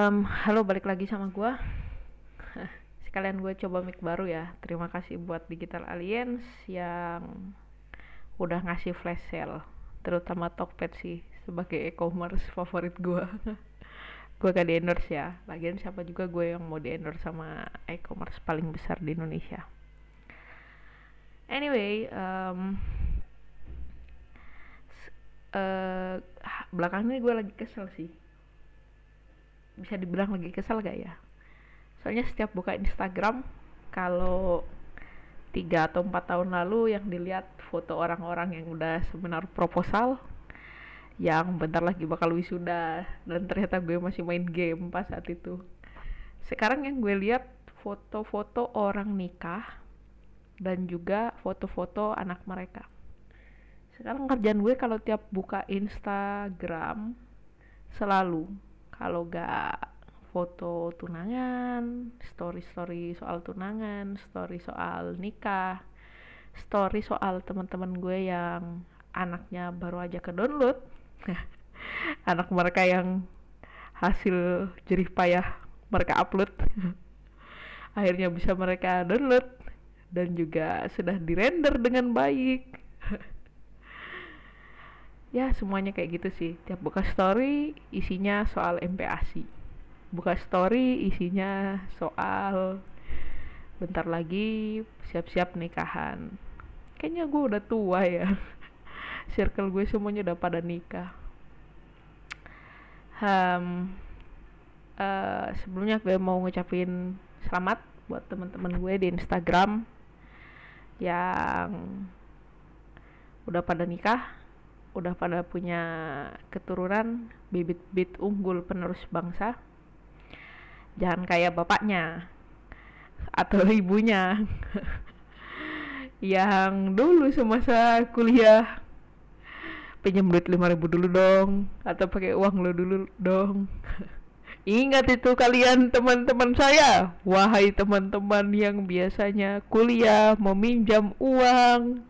Um, halo balik lagi sama gue Sekalian gue coba mic baru ya. Terima kasih buat Digital Aliens yang udah ngasih flash sale Terutama Tokped sih sebagai e-commerce favorit gue Gue gak di endorse ya. Lagian siapa juga gue yang mau di endorse sama e-commerce paling besar di Indonesia. Anyway, um, uh, belakangan ini gue lagi kesel sih bisa dibilang lagi kesel gak ya? Soalnya setiap buka Instagram kalau tiga atau empat tahun lalu yang dilihat foto orang-orang yang udah seminar proposal yang bentar lagi bakal wisuda dan ternyata gue masih main game pas saat itu. Sekarang yang gue lihat foto-foto orang nikah dan juga foto-foto anak mereka. Sekarang kerjaan gue kalau tiap buka Instagram selalu kalau gak foto tunangan, story-story soal tunangan, story soal nikah, story soal teman-teman gue yang anaknya baru aja ke download, anak mereka yang hasil jerih payah mereka upload, akhirnya bisa mereka download dan juga sudah dirender dengan baik. Ya semuanya kayak gitu sih. Tiap buka story isinya soal MPASI buka story isinya soal bentar lagi siap-siap nikahan. Kayaknya gue udah tua ya. Circle gue semuanya udah pada nikah. Um, uh, sebelumnya gue mau ngucapin selamat buat teman-teman gue di Instagram yang udah pada nikah udah pada punya keturunan bibit-bibit unggul penerus bangsa jangan kayak bapaknya atau ibunya yang dulu semasa kuliah pinjam duit lima ribu dulu dong atau pakai uang lo dulu dong. Ingat itu kalian teman-teman saya. Wahai teman-teman yang biasanya kuliah meminjam uang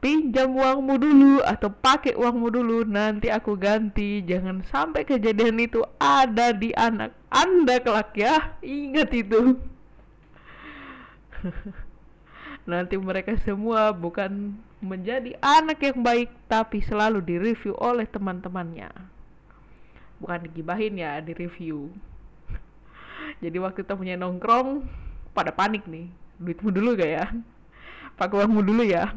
pinjam uangmu dulu atau pakai uangmu dulu nanti aku ganti. Jangan sampai kejadian itu ada di anak anda kelak ya. Ingat itu. Nanti mereka semua bukan menjadi anak yang baik tapi selalu direview oleh teman-temannya. Bukan digibahin ya direview. Jadi waktu kita punya nongkrong pada panik nih. Duitmu dulu gak ya? Pakai uangmu dulu ya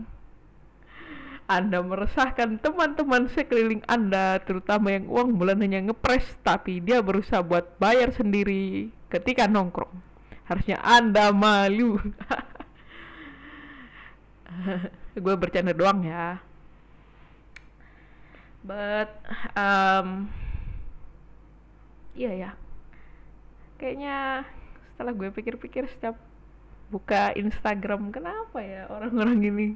anda meresahkan teman-teman sekeliling Anda, terutama yang uang bulanannya ngepres, tapi dia berusaha buat bayar sendiri ketika nongkrong. Harusnya Anda malu. Gue bercanda doang ya. But, um, iya ya. Kayaknya setelah gue pikir-pikir setiap buka Instagram, kenapa ya orang-orang ini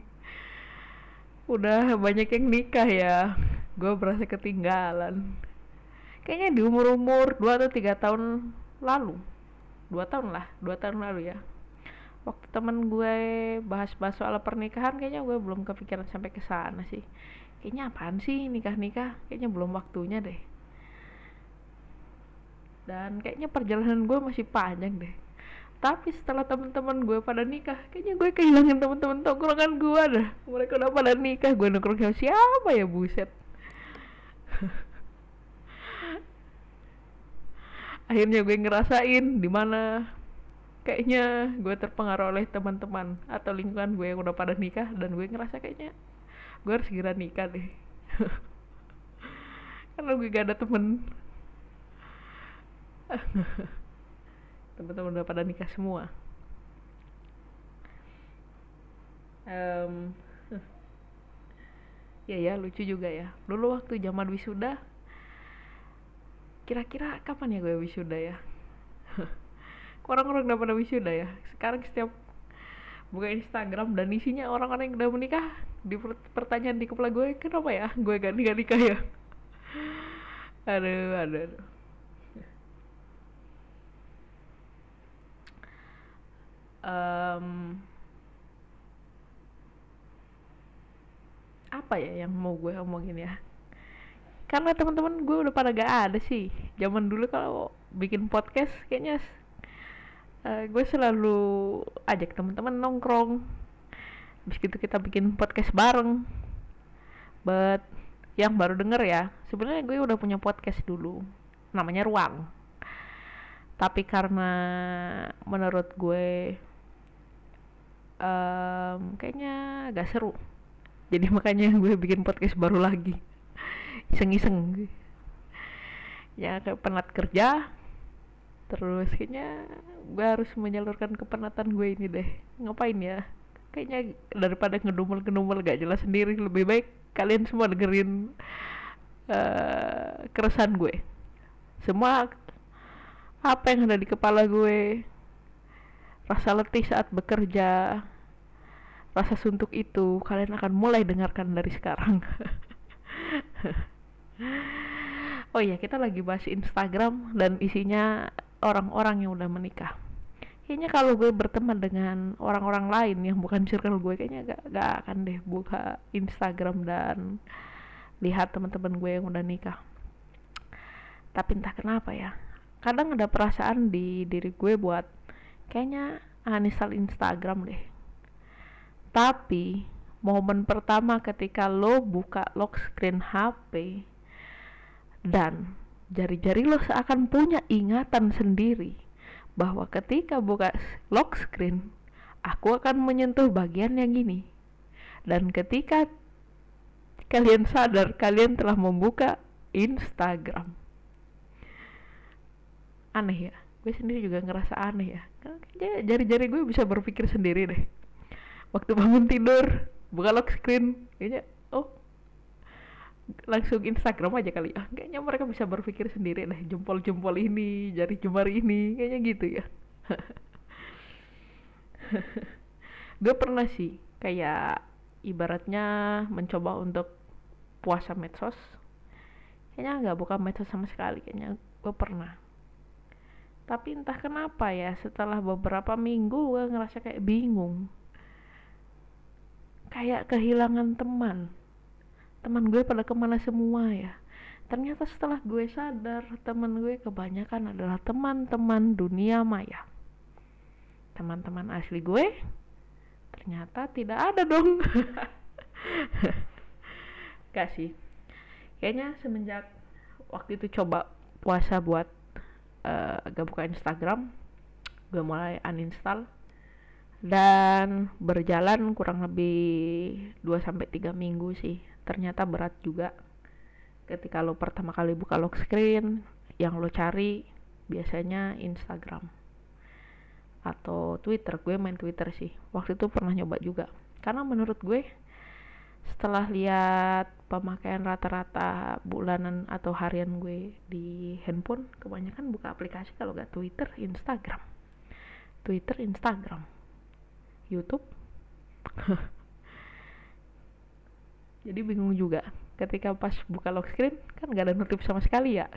udah banyak yang nikah ya. Gue berasa ketinggalan. Kayaknya di umur umur dua atau tiga tahun lalu. Dua tahun lah dua tahun lalu ya. Waktu temen gue bahas-bahas soal pernikahan kayaknya gue belum kepikiran sampai ke sana sih. Kayaknya apaan sih nikah-nikah? Kayaknya belum waktunya deh. Dan kayaknya perjalanan gue masih panjang deh tapi setelah teman-teman gue pada nikah kayaknya gue kehilangan teman-teman tongkrongan gue dah. Mereka udah pada nikah gue nongkrong sama siapa ya buset? Akhirnya gue ngerasain di mana kayaknya gue terpengaruh oleh teman-teman atau lingkungan gue yang udah pada nikah dan gue ngerasa kayaknya gue harus segera nikah deh. Karena gue gak ada temen teman-teman udah pada nikah semua. Um, ya ya lucu juga ya. Dulu waktu zaman wisuda kira-kira kapan ya gue wisuda ya? Orang-orang udah pada wisuda ya? Sekarang setiap buka Instagram dan isinya orang-orang yang udah menikah di pertanyaan di kepala gue kenapa ya? Gue gak nikah nikah ya? Aduh aduh, aduh. Um, apa ya yang mau gue omongin ya? Karena teman-teman gue udah pada gak ada sih. Zaman dulu kalau bikin podcast kayaknya uh, gue selalu ajak teman-teman nongkrong. Habis gitu kita bikin podcast bareng. But yang baru denger ya sebenarnya gue udah punya podcast dulu. Namanya ruang. Tapi karena menurut gue um, kayaknya agak seru. Jadi makanya gue bikin podcast baru lagi. Iseng-iseng. Ya kayak penat kerja. Terus kayaknya gue harus menyalurkan kepenatan gue ini deh. Ngapain ya? Kayaknya daripada ngedumel-ngedumel gak jelas sendiri lebih baik kalian semua dengerin uh, keresahan gue. Semua apa yang ada di kepala gue rasa letih saat bekerja rasa suntuk itu kalian akan mulai dengarkan dari sekarang. Oh iya kita lagi bahas Instagram dan isinya orang-orang yang udah menikah. Kayaknya kalau gue berteman dengan orang-orang lain yang bukan circle gue kayaknya gak, gak akan deh buka Instagram dan lihat teman-teman gue yang udah nikah. Tapi entah kenapa ya kadang ada perasaan di diri gue buat kayaknya uninstall Instagram deh tapi momen pertama ketika lo buka lock screen HP dan jari-jari lo seakan punya ingatan sendiri bahwa ketika buka lock screen, aku akan menyentuh bagian yang ini. Dan ketika kalian sadar, kalian telah membuka Instagram. Aneh ya, gue sendiri juga ngerasa aneh ya. Jari-jari gue bisa berpikir sendiri deh. Waktu bangun tidur, buka lock screen, kayaknya, oh langsung Instagram aja kali ya. Kayaknya mereka bisa berpikir sendiri deh. Jempol-jempol ini jari jemari ini kayaknya gitu ya. Gue pernah sih kayak ibaratnya mencoba untuk puasa medsos. Kayaknya nggak buka medsos sama sekali kayaknya gue pernah tapi entah kenapa ya setelah beberapa minggu gue ngerasa kayak bingung. Kayak kehilangan teman. Teman gue pada ke mana semua ya. Ternyata setelah gue sadar teman gue kebanyakan adalah teman-teman dunia maya. Teman-teman asli gue ternyata tidak ada dong. Gak sih. Kayaknya semenjak waktu itu coba puasa buat uh, gak buka Instagram gue mulai uninstall dan berjalan kurang lebih 2 sampai 3 minggu sih. Ternyata berat juga. Ketika lo pertama kali buka lock screen yang lo cari biasanya Instagram atau Twitter. Gue main Twitter sih. Waktu itu pernah nyoba juga. Karena menurut gue setelah lihat pemakaian rata-rata bulanan atau harian gue di handphone kebanyakan buka aplikasi kalau gak Twitter Instagram. Twitter Instagram. YouTube. Jadi bingung juga. Ketika pas buka lock screen kan gak ada notif sama sekali ya.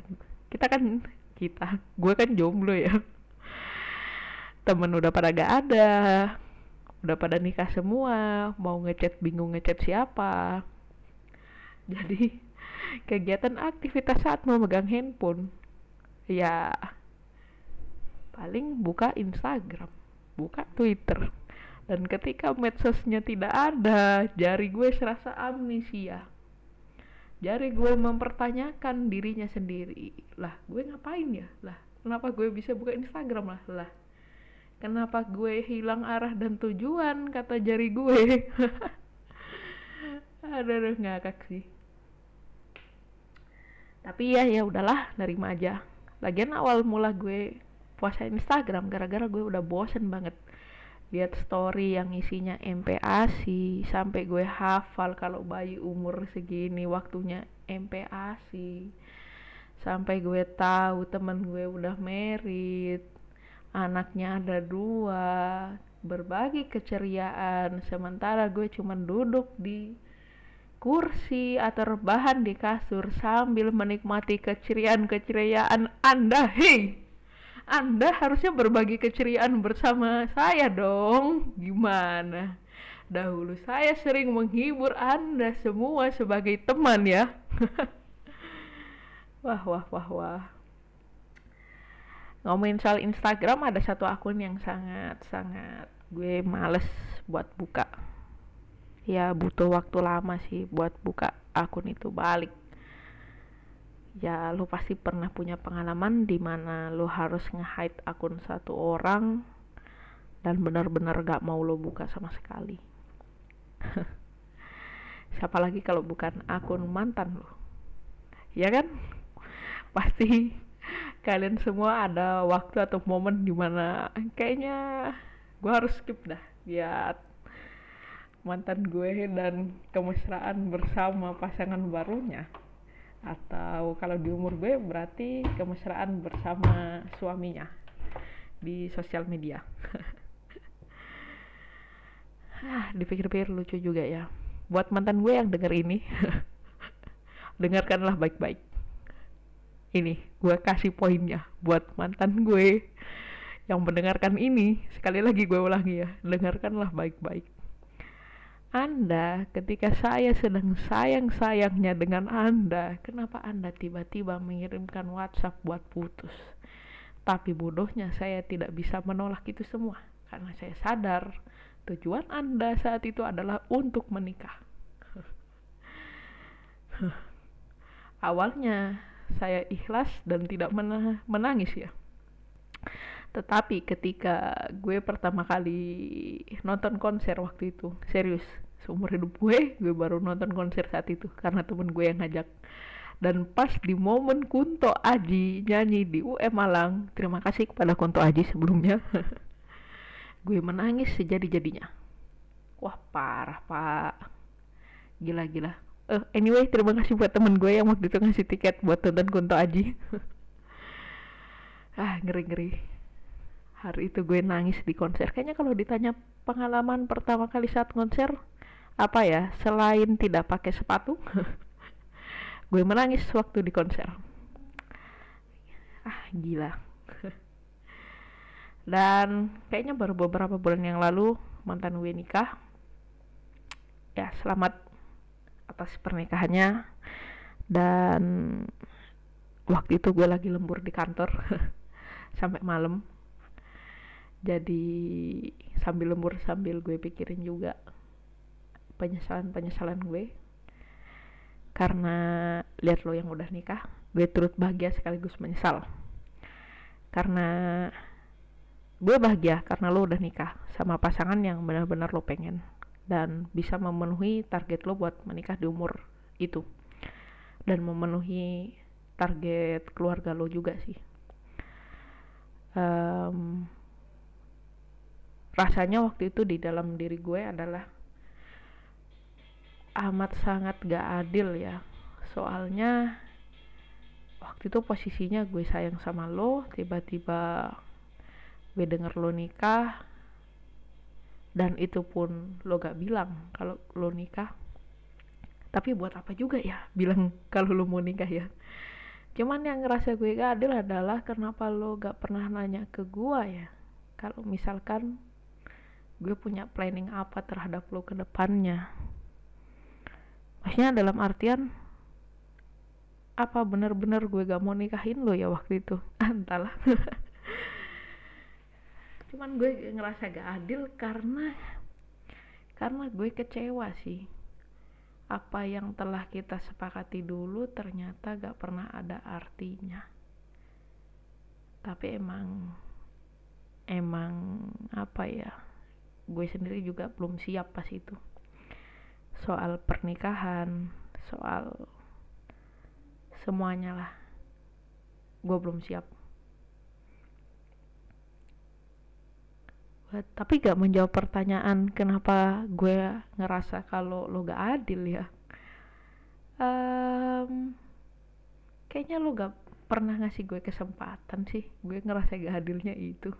Kita kan kita gue kan jomblo ya. Temen udah pada gak ada udah pada nikah semua mau ngechat bingung ngechat siapa jadi kegiatan aktivitas saat memegang handphone ya paling buka Instagram buka Twitter dan ketika medsosnya tidak ada, jari gue serasa amnesia. Jari gue mempertanyakan dirinya sendiri. Lah, gue ngapain ya? Lah, kenapa gue bisa buka Instagram lah? Lah, kenapa gue hilang arah dan tujuan kata jari gue? Aduh, ngakak sih. Tapi ya ya udahlah, nerima aja. Lagian awal mula gue puasa Instagram gara-gara gue udah bosen banget lihat story yang isinya MPASI sampai gue hafal kalau bayi umur segini waktunya MPASI sampai gue tahu temen gue udah merit anaknya ada dua berbagi keceriaan sementara gue cuman duduk di kursi atau rebahan di kasur sambil menikmati keceriaan-keceriaan anda hei anda harusnya berbagi keceriaan bersama saya dong. Gimana? Dahulu saya sering menghibur Anda semua sebagai teman ya. wah wah wah wah ngomongin soal Instagram ada satu akun yang sangat sangat gue males buat buka. Ya butuh waktu lama sih buat buka akun itu balik. Ya lu pasti pernah punya pengalaman di mana lu harus nge-hide akun satu orang dan benar-benar gak mau lo buka sama sekali. Siapa lagi kalau bukan akun mantan lo ya kan? Pasti kalian semua ada waktu atau momen di mana kayaknya gue harus skip dah lihat mantan gue dan kemesraan bersama pasangan barunya. Atau kalau di umur gue berarti kemesraan bersama suaminya di sosial media. Ah dipikir-pikir lucu juga ya. Buat mantan gue yang denger ini dengarkanlah baik-baik ini gue kasih poinnya buat mantan gue yang mendengarkan ini sekali lagi gue ulangi ya dengarkanlah baik-baik anda ketika saya sedang sayang-sayangnya dengan Anda, kenapa Anda tiba-tiba mengirimkan WhatsApp buat putus? Tapi bodohnya saya tidak bisa menolak itu semua karena saya sadar tujuan Anda saat itu adalah untuk menikah. Awalnya saya ikhlas dan tidak menangis ya. Tetapi ketika gue pertama kali nonton konser waktu itu serius seumur hidup gue gue baru nonton konser saat itu karena temen gue yang ngajak. Dan pas di momen Kunto Aji nyanyi di UM Malang terima kasih kepada Kunto Aji sebelumnya gue menangis sejadi-jadinya. Wah parah pak. Gila gila uh, anyway terima kasih buat temen gue yang waktu itu ngasih tiket buat tonton Kunto Aji. Ah ngeri ngeri hari itu gue nangis di konser. Kayaknya kalau ditanya pengalaman pertama kali saat konser apa ya selain tidak pakai sepatu gue menangis waktu di konser. Ah gila. Dan kayaknya baru beberapa bulan yang lalu mantan gue nikah. Ya selamat atas pernikahannya. Dan waktu itu gue lagi lembur di kantor sampai malam. Jadi sambil lembur sambil gue pikirin juga penyesalan penyesalan gue. Karena lihat lo yang udah nikah gue turut bahagia sekaligus menyesal. Karena gue bahagia karena lo udah nikah sama pasangan yang benar-benar lo pengen dan bisa memenuhi target lo buat menikah di umur itu. Dan memenuhi target keluarga lo juga sih. Um, rasanya waktu itu di dalam diri gue adalah amat sangat gak adil ya. Soalnya waktu itu posisinya gue sayang sama lo tiba-tiba gue denger lo nikah dan itu pun lo gak bilang kalau lo nikah. Tapi buat apa juga ya bilang kalau lo mau nikah ya. Cuman yang ngerasa gue gak adil adalah kenapa lo gak pernah nanya ke gue ya. Kalau misalkan gue punya planning apa terhadap lo ke depannya. Maksudnya dalam artian apa bener-bener gue gak mau nikahin lo ya waktu itu? Entahlah cuman gue ngerasa gak adil karena karena gue kecewa sih. Apa yang telah kita sepakati dulu ternyata gak pernah ada artinya. Tapi emang emang apa ya gue sendiri juga belum siap pas itu. Soal pernikahan soal semuanya lah. Gue belum siap tapi gak menjawab pertanyaan kenapa gue ngerasa kalau lo gak adil ya? Um, kayaknya lo gak pernah ngasih gue kesempatan sih. Gue ngerasa gak adilnya itu.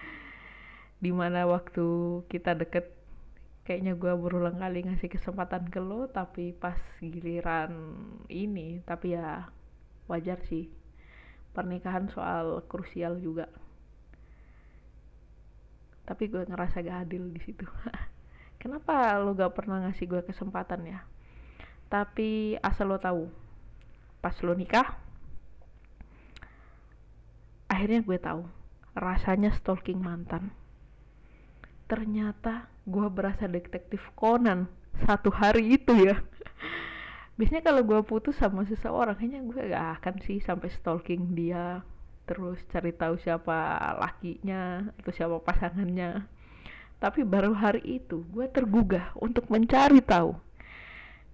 Di mana waktu kita deket kayaknya gue berulang kali ngasih kesempatan ke lo tapi pas giliran ini tapi ya wajar sih. Pernikahan soal krusial juga tapi gue ngerasa gak adil di situ. Kenapa lo gak pernah ngasih gue kesempatan ya? Tapi asal lo tahu pas lo nikah akhirnya gue tahu rasanya stalking mantan. Ternyata gue berasa detektif Conan satu hari itu ya. Biasanya kalau gue putus sama seseorang kayaknya gue gak akan sih sampai stalking dia terus cari tahu siapa lakinya atau siapa pasangannya. Tapi baru hari itu gue tergugah untuk mencari tahu.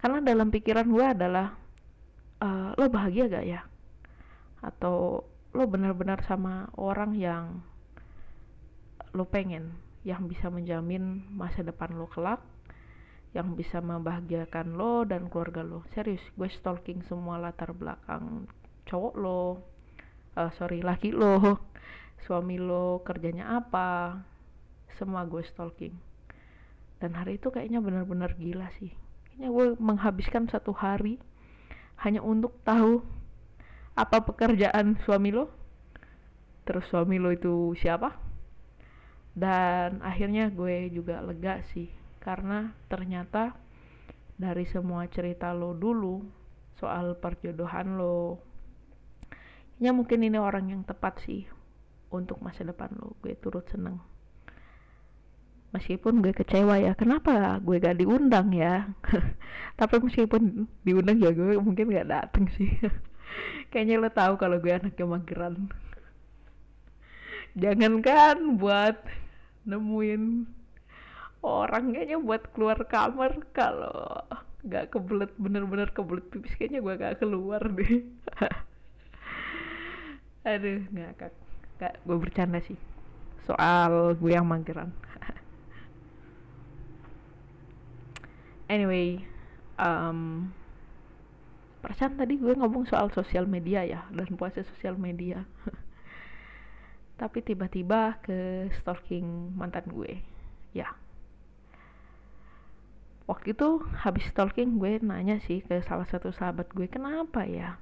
Karena dalam pikiran gue adalah uh, lo bahagia gak ya? Atau lo benar-benar sama orang yang lo pengen yang bisa menjamin masa depan lo kelak yang bisa membahagiakan lo dan keluarga lo. Serius gue stalking semua latar belakang cowok lo uh, sorry laki lo suami lo kerjanya apa? Semua gue stalking. Dan hari itu kayaknya benar-benar gila sih. Kayaknya gue menghabiskan satu hari hanya untuk tahu apa pekerjaan suami lo terus suami lo itu siapa. Dan akhirnya gue juga lega sih karena ternyata dari semua cerita lo dulu soal perjodohan lo ya mungkin ini orang yang tepat sih untuk masa depan lo gue turut seneng. Meskipun gue kecewa ya kenapa gue gak diundang ya? Tapi meskipun diundang ya gue mungkin gak dateng sih. Kayaknya lo tahu kalau gue anaknya mageran. Jangankan buat nemuin orang kayaknya buat keluar kamar. Kalau gak kebelet bener-bener kebelet pipis kayaknya gue gak keluar deh aduh ngakak gak gue bercanda sih. Soal gue yang mageran. Anyway um, perasaan tadi gue ngomong soal sosial media ya dan puasa sosial media. Tapi tiba-tiba ke stalking mantan gue ya. Waktu itu habis stalking gue nanya sih ke salah satu sahabat gue kenapa ya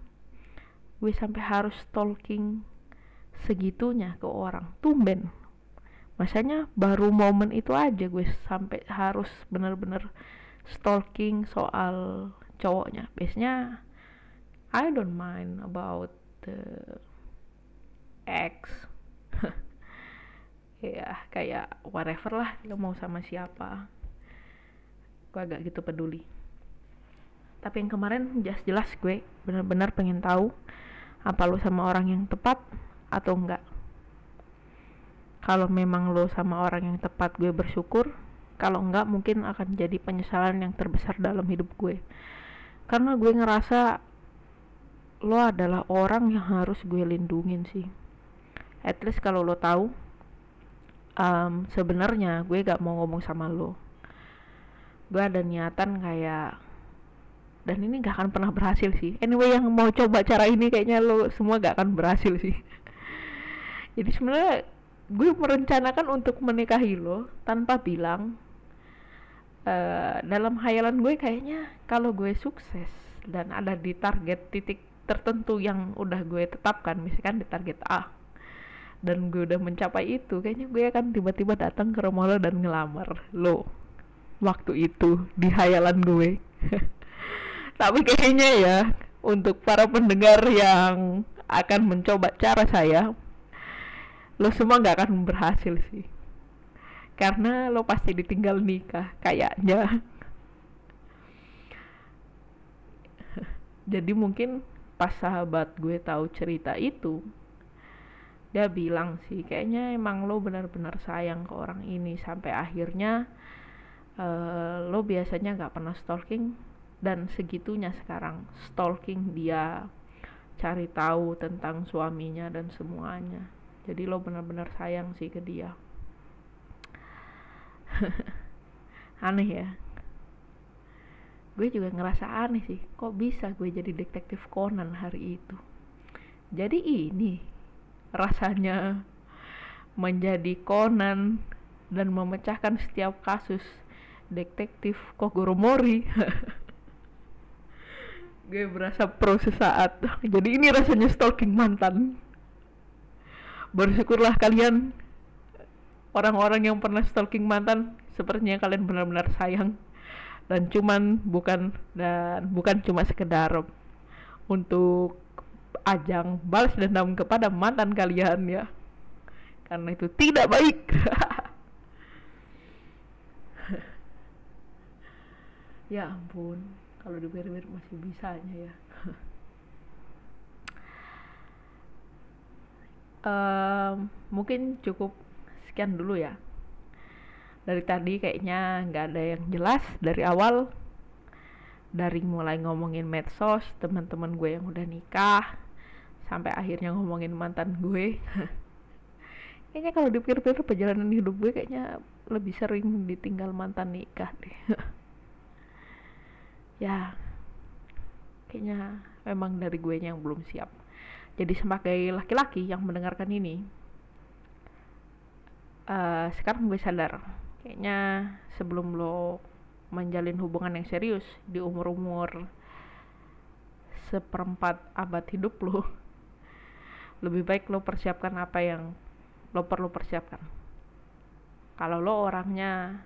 gue sampai harus stalking segitunya ke orang. Tumben. Masanya baru momen itu aja gue sampai harus bener-bener stalking soal cowoknya. Biasanya I don't mind about the ex. Ya kayak whatever lah lo mau sama siapa. Gue agak gitu peduli. Tapi yang kemarin jelas jelas gue benar-benar pengen tahu apa lo sama orang yang tepat atau enggak. Kalau memang lo sama orang yang tepat gue bersyukur. Kalau enggak mungkin akan jadi penyesalan yang terbesar dalam hidup gue. Karena gue ngerasa lo adalah orang yang harus gue lindungin sih. At least kalau lo tahu um, sebenarnya gue gak mau ngomong sama lo. Gue ada niatan kayak dan ini gak akan pernah berhasil sih. Anyway yang mau coba cara ini kayaknya lo semua gak akan berhasil sih. Jadi sebenarnya gue merencanakan untuk menikahi lo tanpa bilang uh, dalam hayalan gue kayaknya kalau gue sukses dan ada di target titik tertentu yang udah gue tetapkan misalkan di target A dan gue udah mencapai itu kayaknya gue akan tiba-tiba datang ke rumah lo dan ngelamar lo waktu itu di hayalan gue tapi kayaknya ya untuk para pendengar yang akan mencoba cara saya lo semua nggak akan berhasil sih. Karena lo pasti ditinggal nikah kayaknya. Jadi mungkin pas sahabat gue tahu cerita itu dia bilang sih kayaknya emang lo benar-benar sayang ke orang ini. Sampai akhirnya uh, lo biasanya nggak pernah stalking dan segitunya sekarang stalking dia cari tahu tentang suaminya dan semuanya. Jadi lo benar-benar sayang sih ke dia. Aneh ya? Gue juga ngerasa aneh sih kok bisa gue jadi detektif Conan hari itu? Jadi ini rasanya menjadi Conan dan memecahkan setiap kasus detektif Kogoromori gue berasa pro sesaat jadi ini rasanya stalking mantan. Bersyukurlah kalian orang-orang yang pernah stalking mantan sepertinya kalian benar-benar sayang. Dan cuman bukan dan bukan cuma sekedar untuk ajang balas dendam kepada mantan kalian ya. Karena itu tidak baik. Ya ampun kalau dipikir-pikir masih bisanya ya. Um, mungkin cukup sekian dulu ya. Dari tadi kayaknya nggak ada yang jelas dari awal. Dari mulai ngomongin medsos teman-teman gue yang udah nikah sampai akhirnya ngomongin mantan gue. Kayaknya kalau dipikir-pikir perjalanan hidup gue kayaknya lebih sering ditinggal mantan nikah deh ya kayaknya memang dari gue yang belum siap. Jadi sebagai laki-laki yang mendengarkan ini uh, sekarang gue sadar kayaknya sebelum lo menjalin hubungan yang serius di umur-umur seperempat abad hidup lo lebih baik lo persiapkan apa yang lo perlu persiapkan. Kalau lo orangnya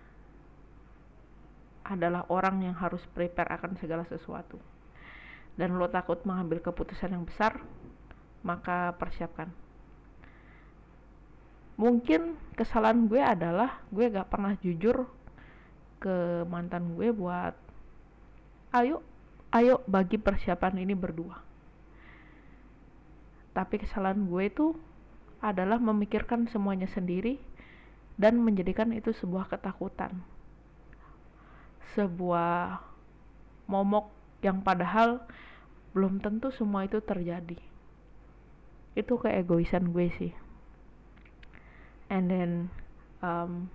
adalah orang yang harus prepare akan segala sesuatu. Dan lo takut mengambil keputusan yang besar maka persiapkan. Mungkin kesalahan gue adalah gue gak pernah jujur ke mantan gue buat ayo ayo bagi persiapan ini berdua. Tapi kesalahan gue itu adalah memikirkan semuanya sendiri dan menjadikan itu sebuah ketakutan sebuah momok yang padahal belum tentu semua itu terjadi. Itu keegoisan gue sih. And then um,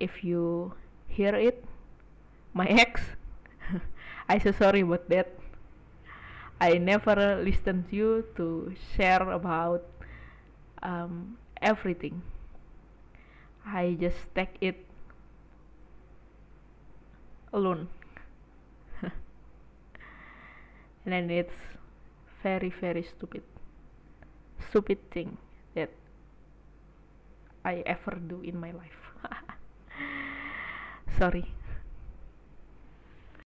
if you hear it my ex I so sorry about that. I never listen to you to share about um, everything. I just take it alone and then it's very very stupid stupid thing that I ever do in my life. Sorry.